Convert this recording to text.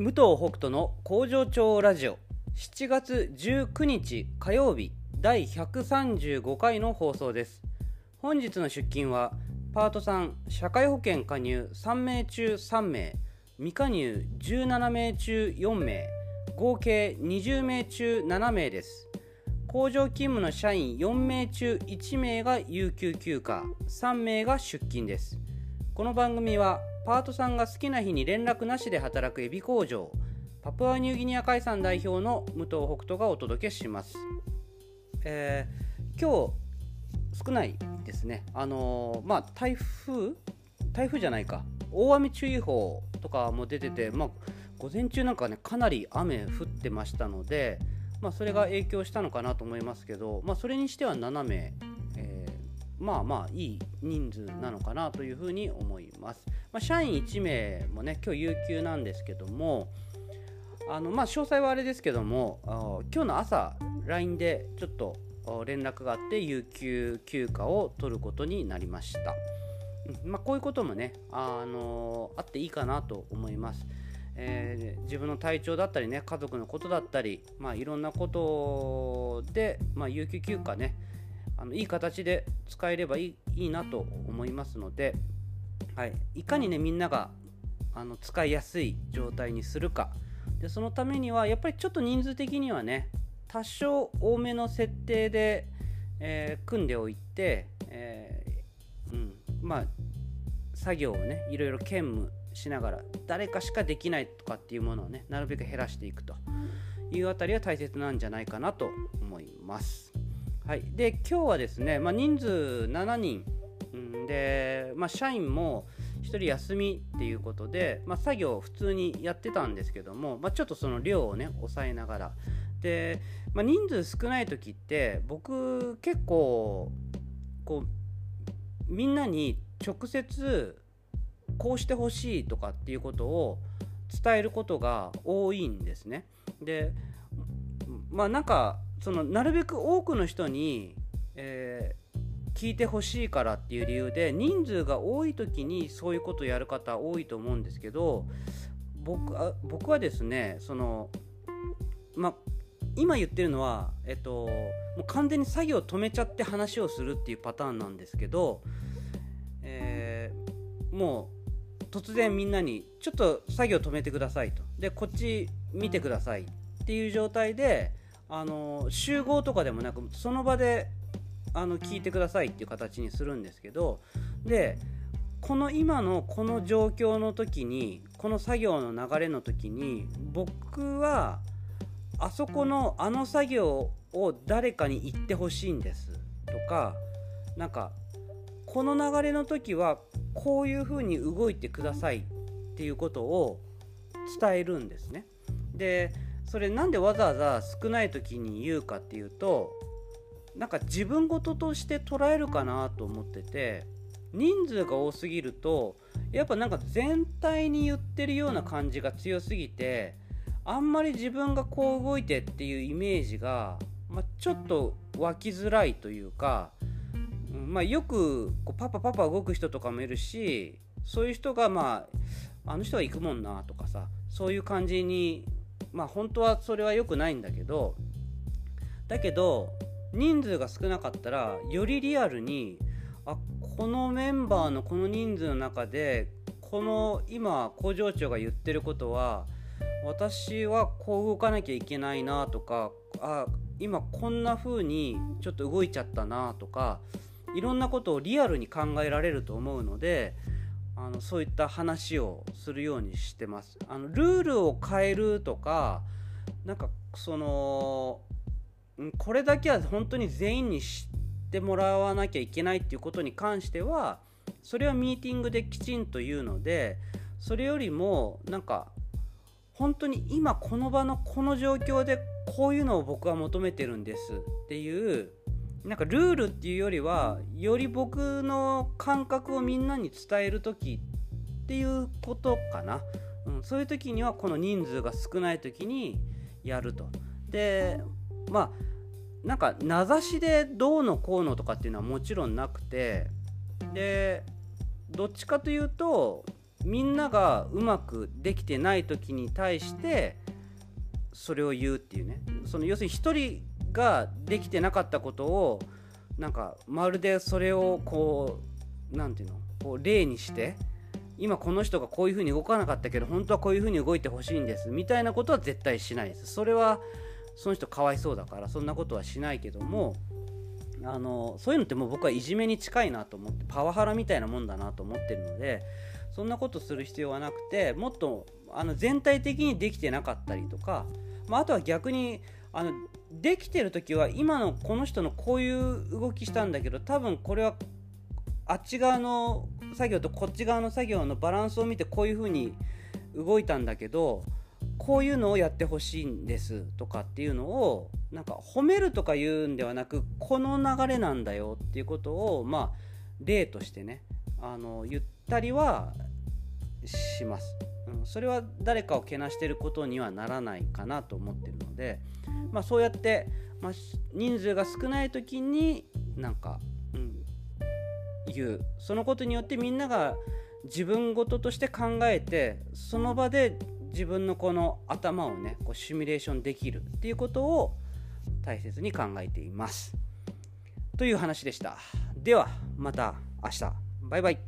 武藤北斗の工場長ラジオ。7月19日火曜日第135回の放送です。本日の出勤はパート3社会保険加入3名中3名未加入17名中4名合計20名中7名です。工場勤務の社員4名中1名が有給休暇3名が出勤です。この番組はパートさんが好きな日に連絡なしで働くエビ工場パプアニューギニア海産代表の武藤北斗がお届けします、えー、今日少ないですね。あのー、まあ台風？台風じゃないか。大雨注意報とかも出てて、まあ、午前中なんかねかなり雨降ってましたので、まあ、それが影響したのかなと思いますけど、まあ、それにしては7名まあまあいい人数なのかなというふうに思います。まあ、社員1名もね今日有給なんですけどもあのまあ詳細はあれですけども今日の朝 LINE でちょっと連絡があって有給休暇を取ることになりました。まあ、こういうこともね、あのあっていいかなと思います。えー、自分の体調だったりね家族のことだったり、まあ、いろんなことで、まあ、有給休暇ねあのいい形で使えればいいいいなと思いますので、はい、いかにねみんながあの使いやすい状態にするか。でそのためにはやっぱりちょっと人数的にはね多少多めの設定で、えー、組んでおいて、えー、うん、まあ作業をねいろいろ兼務しながら誰かしかできないとかっていうものをねなるべく減らしていくというあたりは大切なんじゃないかなと思います。はい、で今日はですね、まあ、人数7人、で、まあ、社員も1人休みっていうことで、まあ、作業普通にやってたんですけども、まあ、ちょっとその量をね抑えながら。で、ま、人数少ない時って僕結構こうみんなに直接こうしてほしいとかっていうことを伝えることが多いんですね。でまあなんかそのなるべく多くの人に、えー、聞いてほしいからっていう理由で人数が多い時にそういうことをやる方多いと思うんですけど僕あ僕はですねそのま今言ってるのは、えっと、もう完全に作業止めちゃって話をするっていうパターンなんですけど、えー、もう突然みんなに「ちょっと作業止めてください」と。でこっち見てくださいっていう状態であの集合とかでもなくその場であの聞いてくださいっていう形にするんですけどでこの今のこの状況の時にこの作業の流れの時に僕はあそこのあの作業を誰かに言ってほしいんですとかなんかこの流れの時はこういう風に動いてくださいっていうことを伝えるんですね。でそれなんでわざわざ少ない時に言うかっていうとなんか自分事として捉えるかなと思ってて人数が多すぎるとやっぱなんか全体に言ってるような感じが強すぎてあんまり自分がこう動いてっていうイメージが、まあ、ちょっと湧きづらいというか、まあ、よくこうパパパパ動く人とかもいるしそういう人がまああの人は行くもんなとかさそういう感じにまあ本当はそれは良くないんだけどだけど人数が少なかったらよりリアルにあこのメンバーのこの人数の中でこの今工場長が言ってることは私はこう動かなきゃいけないなとかあ今こんな風にちょっと動いちゃったなとかいろんなことをリアルに考えられると思うのであのそういった話をするようにしてます。あのルールを変えるとかなんかそのこれだけは本当に全員に知ってもらわなきゃいけないっていうことに関してはそれはミーティングできちんと言うのでそれよりもなんか本当に今この場のこの状況でこういうのを僕は求めてるんですっていうなんかルールっていうよりはより僕の感覚をみんなに伝える時っていうことかな、うん、そういう時にはこの人数が少ない時にやると。でまあなんか名指しでどうのこうのとかっていうのはもちろんなくてでどっちかというとみんながうまくできてない時に対してそれを言うっていうね。その要するに1人ができてなかったことをなんかまるでそれをこう何て言うの？こう例にして今この人がこういう風に動かなかったけど本当はこういう風に動いてほしいんですみたいなことは絶対しないです。それはその人かわいそうだからそんなことはしないけどもあのそういうのってもう僕はいじめに近いなと思ってパワハラみたいなもんだなと思ってるのでそんなことする必要はなくてもっとあの全体的にできてなかったりとか、まあ、あとは逆にあのできてる時は今のこの人のこういう動きしたんだけど多分これはあっち側の作業とこっち側の作業のバランスを見てこういう風に動いたんだけどこういうのをやってほしいんですとかっていうのをなんか褒めるとか言うんではなくこの流れなんだよっていうことをまあ例としてねあの言ったりはします、うん、それは誰かをけなしてることにはならないかなと思ってるので、まあ、そうやって、まあ、人数が少ない時になんか、うん、言う。そのことによってみんなが自分事として考えてその場で自分のこの頭をねこうシミュレーションできるっていうことを大切に考えています。という話でした。ではまた明日。バイバイ。